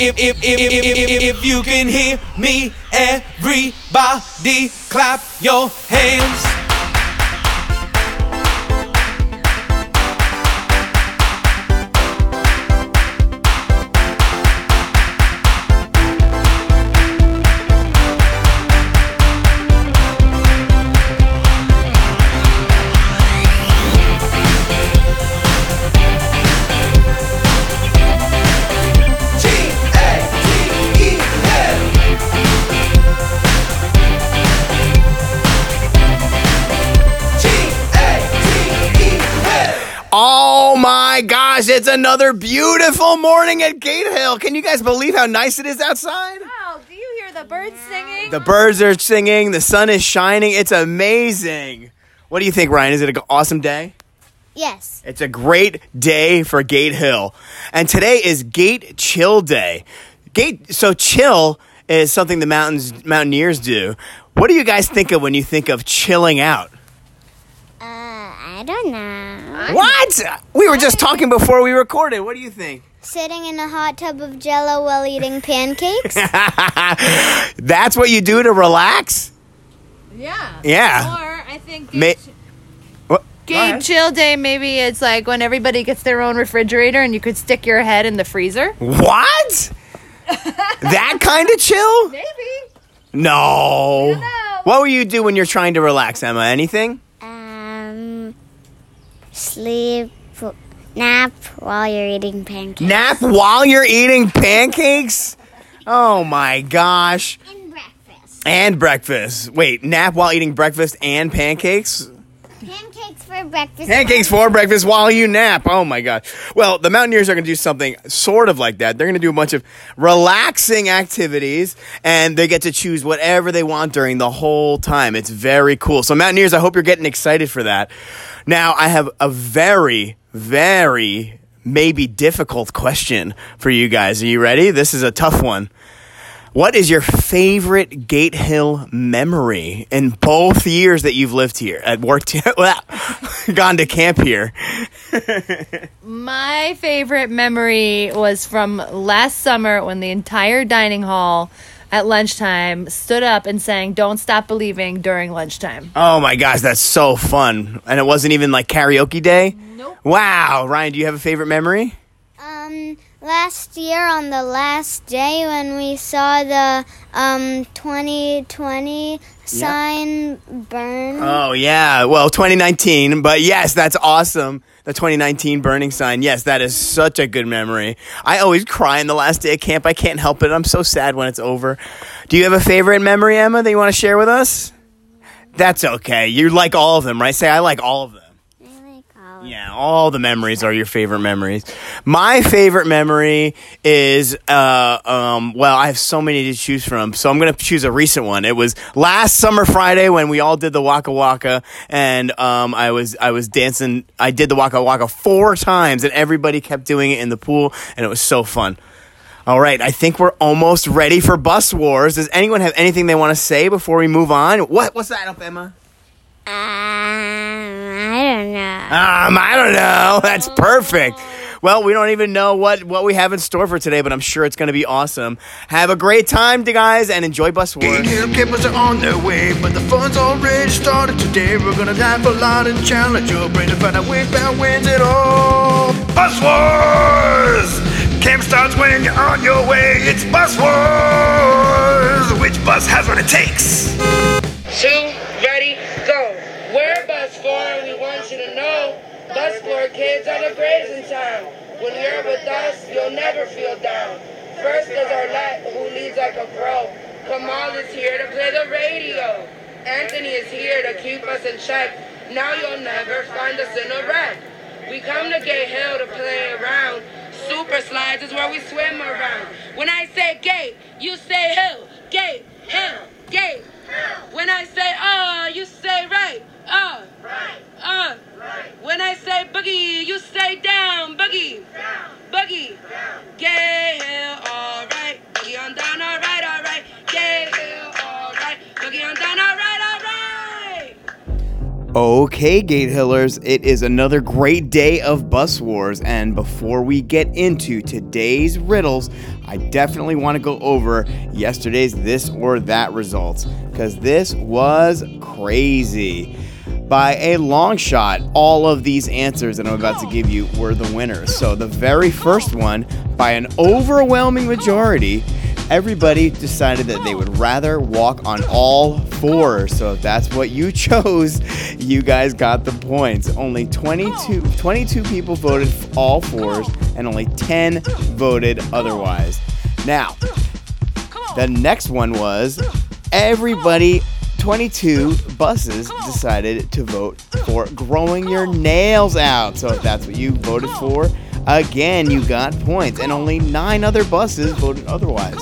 If, if, if, if, if, if you can hear me, everybody clap your hands. Oh my gosh, it's another beautiful morning at Gate Hill. Can you guys believe how nice it is outside? Wow, do you hear the birds singing? The birds are singing, the sun is shining. It's amazing. What do you think, Ryan? Is it an awesome day? Yes. It's a great day for Gate Hill. And today is Gate Chill Day. Gate so chill is something the mountains mountaineers do. What do you guys think of when you think of chilling out? Uh, I don't know. What? We were just talking before we recorded. What do you think? Sitting in a hot tub of jello while eating pancakes? That's what you do to relax? yeah. Yeah. Or I think Ma- gate, What? Go chill day. Maybe it's like when everybody gets their own refrigerator and you could stick your head in the freezer. What? that kind of chill? Maybe. No. don't know. What will you do when you're trying to relax, Emma? Anything? Sleep, nap while you're eating pancakes. Nap while you're eating pancakes? Oh my gosh. And breakfast. And breakfast. Wait, nap while eating breakfast and pancakes? Pancakes for breakfast. Pancakes for breakfast while you nap. Oh my god. Well, the Mountaineers are going to do something sort of like that. They're going to do a bunch of relaxing activities and they get to choose whatever they want during the whole time. It's very cool. So Mountaineers, I hope you're getting excited for that. Now, I have a very very maybe difficult question for you guys. Are you ready? This is a tough one. What is your favorite Gate Hill memory in both years that you've lived here at worked well, gone to camp here? My favorite memory was from last summer when the entire dining hall at lunchtime stood up and sang Don't Stop Believing during lunchtime. Oh my gosh, that's so fun. And it wasn't even like karaoke day? Nope. Wow, Ryan, do you have a favorite memory? Um, last year on the last day when we saw the um 2020 sign burn. Oh yeah, well 2019, but yes, that's awesome. The 2019 burning sign. Yes, that is such a good memory. I always cry in the last day of camp. I can't help it. I'm so sad when it's over. Do you have a favorite memory, Emma, that you want to share with us? That's okay. You like all of them, right? Say I like all of them. Yeah, all the memories are your favorite memories. My favorite memory is, uh, um, well, I have so many to choose from, so I'm gonna choose a recent one. It was last summer Friday when we all did the Waka Waka, and um, I was I was dancing. I did the Waka Waka four times, and everybody kept doing it in the pool, and it was so fun. All right, I think we're almost ready for bus wars. Does anyone have anything they want to say before we move on? What what's that up, Emma? Um, I don't know. Um, I don't know. That's perfect. Well, we don't even know what, what we have in store for today, but I'm sure it's going to be awesome. Have a great time, guys, and enjoy Bus Wars. Hill campers are on their way, but the fun's already started today. We're gonna laugh a lot and challenge your brain to find out which band wins it all. Bus Wars! Camp starts when you're on your way. It's Bus Wars! Which bus has what it takes? two, ready, go. We're bus four and we want you to know four kids are the in town. When you're with us, you'll never feel down. First is Arlette, who leads like a pro. Kamal is here to play the radio. Anthony is here to keep us in check. Now you'll never find us in a wreck. We come to Gay Hill to play around. Super slides is where we swim around. When I say gate, you say hill. Gate, hill, gate. When I say uh, you say right. Uh, right. Uh, right. When I say boogie, you say down. Boogie, down. Boogie, down. Gay hill, all right. Boogie on down, all right, all right. Gay hill, all right. Boogie on down, all right. Okay, Gate Hillers, it is another great day of Bus Wars, and before we get into today's riddles, I definitely want to go over yesterday's this or that results, because this was crazy. By a long shot, all of these answers that I'm about to give you were the winners. So, the very first one, by an overwhelming majority, everybody decided that they would rather walk on all fours. So if that's what you chose, you guys got the points. Only 22, 22 people voted f- all fours, and only 10 voted otherwise. Now, the next one was everybody 22 buses decided to vote for growing your nails out. So if that's what you voted for, again, you got points. And only nine other buses voted otherwise.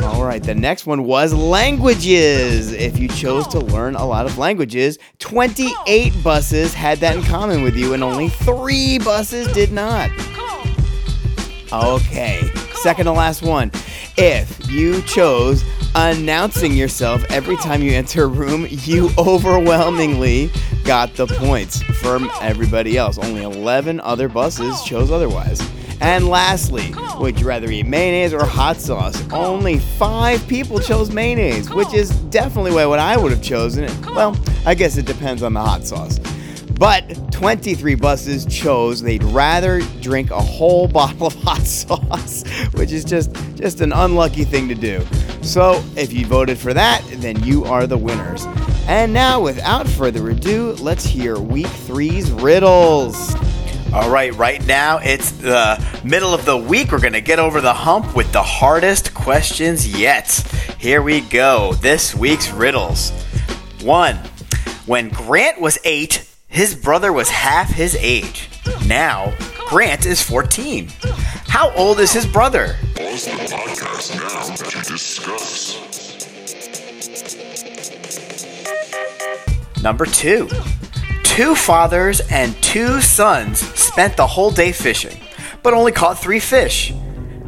All right, the next one was languages. If you chose to learn a lot of languages, 28 buses had that in common with you, and only three buses did not. Okay, second to last one. If you chose announcing yourself every time you enter a room, you overwhelmingly got the points from everybody else. Only 11 other buses chose otherwise. And lastly, would you rather eat mayonnaise or hot sauce? Only five people chose mayonnaise, which is definitely what I would have chosen. Well, I guess it depends on the hot sauce. But 23 buses chose they'd rather drink a whole bottle of hot sauce, which is just just an unlucky thing to do. So, if you voted for that, then you are the winners. And now, without further ado, let's hear week three's riddles. All right, right now it's the middle of the week. We're going to get over the hump with the hardest questions yet. Here we go. This week's riddles. One, when Grant was eight, his brother was half his age. Now, Grant is 14. How old is his brother? The podcast now to discuss. Number two, two fathers and two sons spent the whole day fishing, but only caught three fish.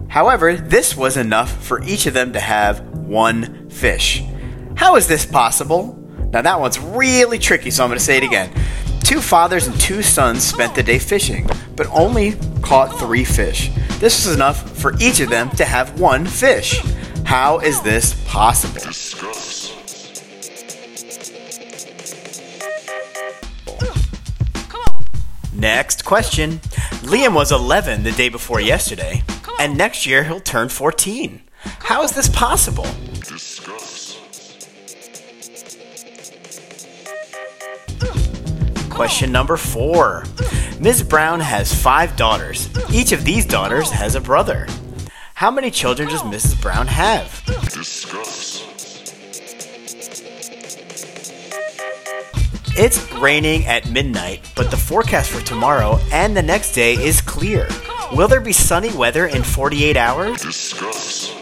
However, this was enough for each of them to have one fish. How is this possible? Now, that one's really tricky, so I'm going to say it again. Two fathers and two sons spent the day fishing, but only caught three fish. This is enough for each of them to have one fish. How is this possible? Next question. Liam was 11 the day before yesterday, and next year he'll turn 14. How is this possible? Discuss. Question number four. Ms. Brown has five daughters. Each of these daughters has a brother. How many children does Mrs. Brown have? Discuss. It's raining at midnight, but the forecast for tomorrow and the next day is clear. Will there be sunny weather in 48 hours? Discuss.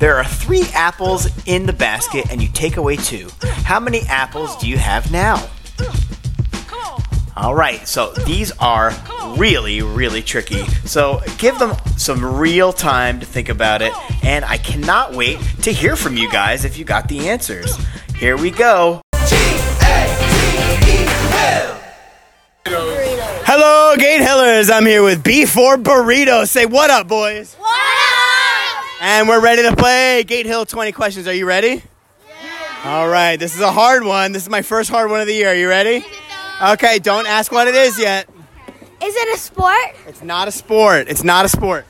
There are three apples in the basket, and you take away two. How many apples do you have now? All right, so these are really, really tricky. So give them some real time to think about it, and I cannot wait to hear from you guys if you got the answers. Here we go. Hello, Gate Hillers. I'm here with B4 Burrito. Say what up, boys? And we're ready to play Gate Hill 20 questions. Are you ready? All right, this is a hard one. This is my first hard one of the year. Are you ready? Okay, don't ask what it is yet. Is it a sport? It's not a sport. It's not a sport.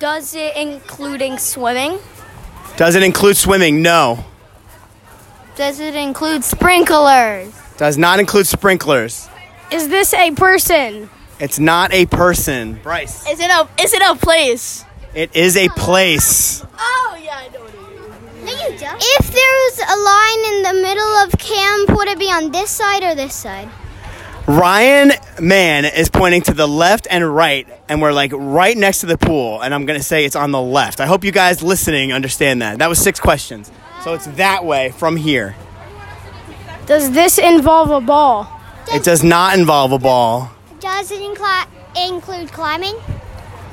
Does it including swimming? Does it include swimming? No. Does it include sprinklers? Does not include sprinklers. Is this a person? It's not a person. Bryce. Is it a is it a place? It is a place. Oh yeah, I know what it is. If there was a line in the middle of camp, would it be on this side or this side? Ryan Mann is pointing to the left and right, and we're like right next to the pool, and I'm gonna say it's on the left. I hope you guys listening understand that. That was six questions. So it's that way from here. Does this involve a ball? It does not involve a ball. Does it incli- include climbing?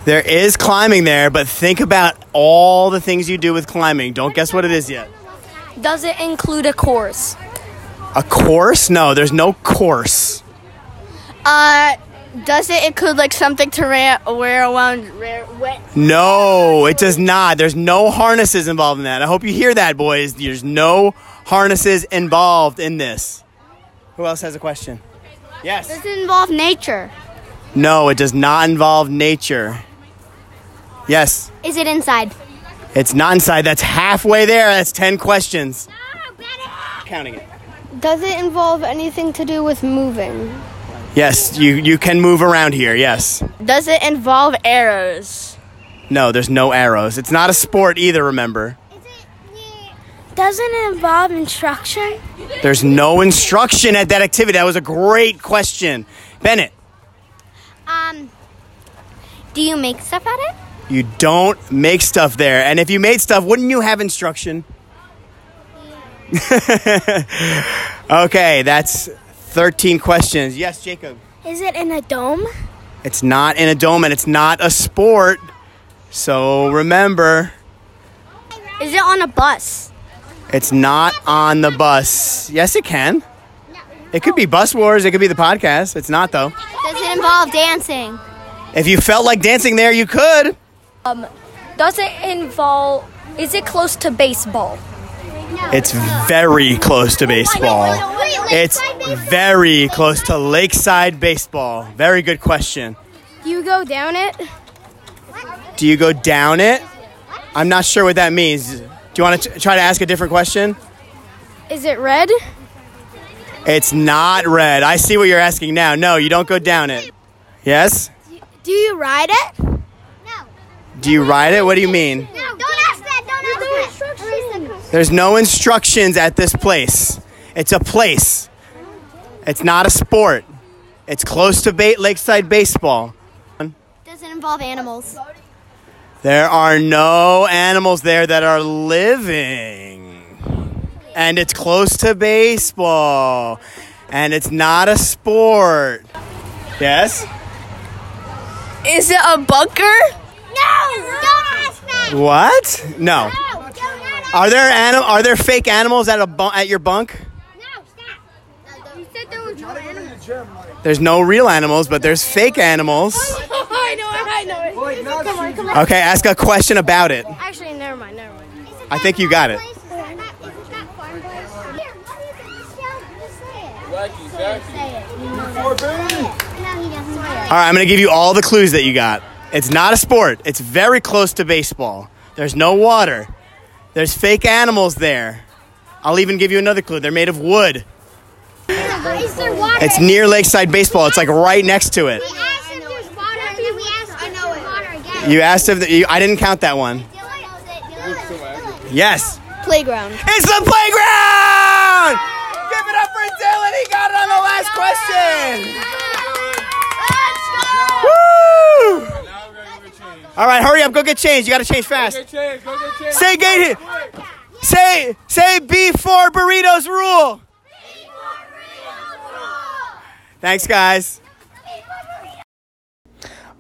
There is climbing there, but think about all the things you do with climbing. Don't guess what it is yet. Does it include a course? A course? No, there's no course. Uh, does it include like something to wear, wear around? Wear, No, it does not. There's no harnesses involved in that. I hope you hear that, boys. There's no harnesses involved in this. Who else has a question? Yes. does it involve nature? No, it does not involve nature. Yes. Is it inside? It's not inside. That's halfway there. That's 10 questions. No, Bennett Counting it. Does it involve anything to do with moving? Yes, you, you can move around here. Yes. Does it involve arrows? No, there's no arrows. It's not a sport either, remember. Doesn't it involve instruction? There's no instruction at that activity. That was a great question. Bennett, Um, do you make stuff at it? You don't make stuff there. And if you made stuff, wouldn't you have instruction? okay, that's 13 questions. Yes, Jacob. Is it in a dome? It's not in a dome and it's not a sport. So remember, Is it on a bus? it's not on the bus. Yes, it can. It could be Bus Wars. It could be the podcast. It's not, though. Does it involve dancing? If you felt like dancing there, you could. Um, does it involve? Is it close to baseball? It's very close to baseball. It's very close to lakeside baseball. Very good question. Do you go down it? Do you go down it? I'm not sure what that means. Do you want to try to ask a different question? Is it red? It's not red. I see what you're asking now. No, you don't go down it. Yes? Do you ride it? Do you ride it? What do you mean? No, don't ask that. Don't ask that. There's no instructions at this place. It's a place. It's not a sport. It's close to ba- lakeside baseball. Does it involve animals? There are no animals there that are living. And it's close to baseball. And it's not a sport. Yes? Is it a bunker? No, don't ask that. What? No. No, don't. Are there anim- are there fake animals at a bu- at your bunk? No, stop. You said there was no animals. There's no real animals, but there's fake animals. I know it. I know it. Come on, come on. Okay, ask a question about it. Actually, never mind. Never mind. I think you got it. All right, I'm going to give you all the clues that you got. It's not a sport. It's very close to baseball. There's no water. There's fake animals there. I'll even give you another clue. They're made of wood. Is there water? It's near Lakeside Baseball. It's like right next to it. Asked if there's water, and then we asked if there's water again. You asked if the, you, I didn't count that one. Dylan knows it. Dylan knows it. Yes. Playground. It's the playground! Give it up for Dylan. He got it on the last question. Let's go! Woo! All right, hurry up. Go get changed. You got to change fast. Say gate hit. Say say B4 Burritos rule. Thanks, guys.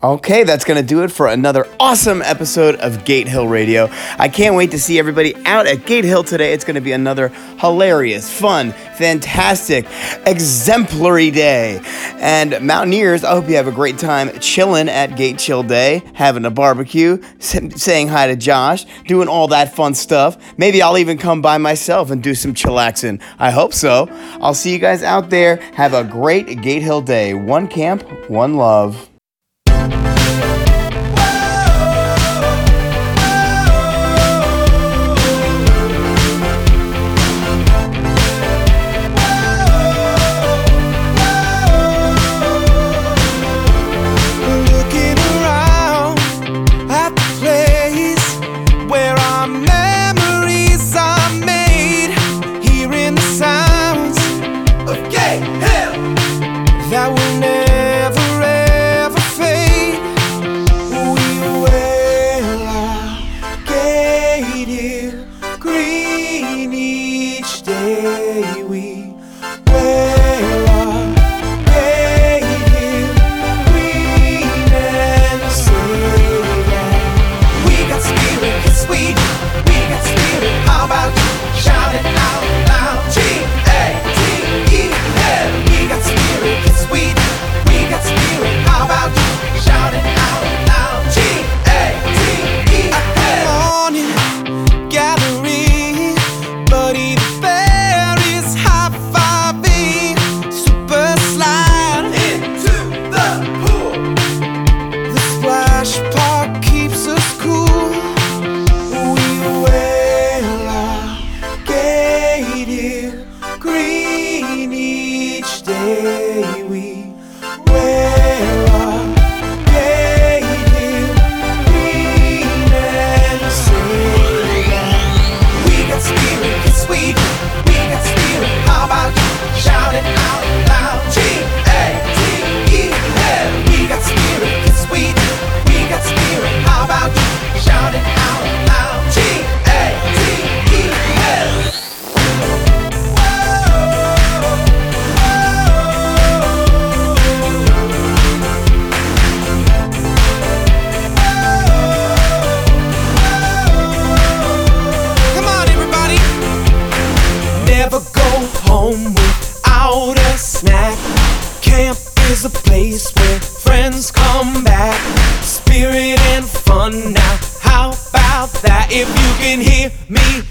Okay, that's going to do it for another awesome episode of Gate Hill Radio. I can't wait to see everybody out at Gate Hill today. It's going to be another hilarious, fun, fantastic, exemplary day. And Mountaineers, I hope you have a great time chilling at Gate Chill Day, having a barbecue, saying hi to Josh, doing all that fun stuff. Maybe I'll even come by myself and do some chillaxing. I hope so. I'll see you guys out there. Have a great Gate Hill day. One camp, one love. Is a place where friends come back. Spirit and fun now. How about that? If you can hear me,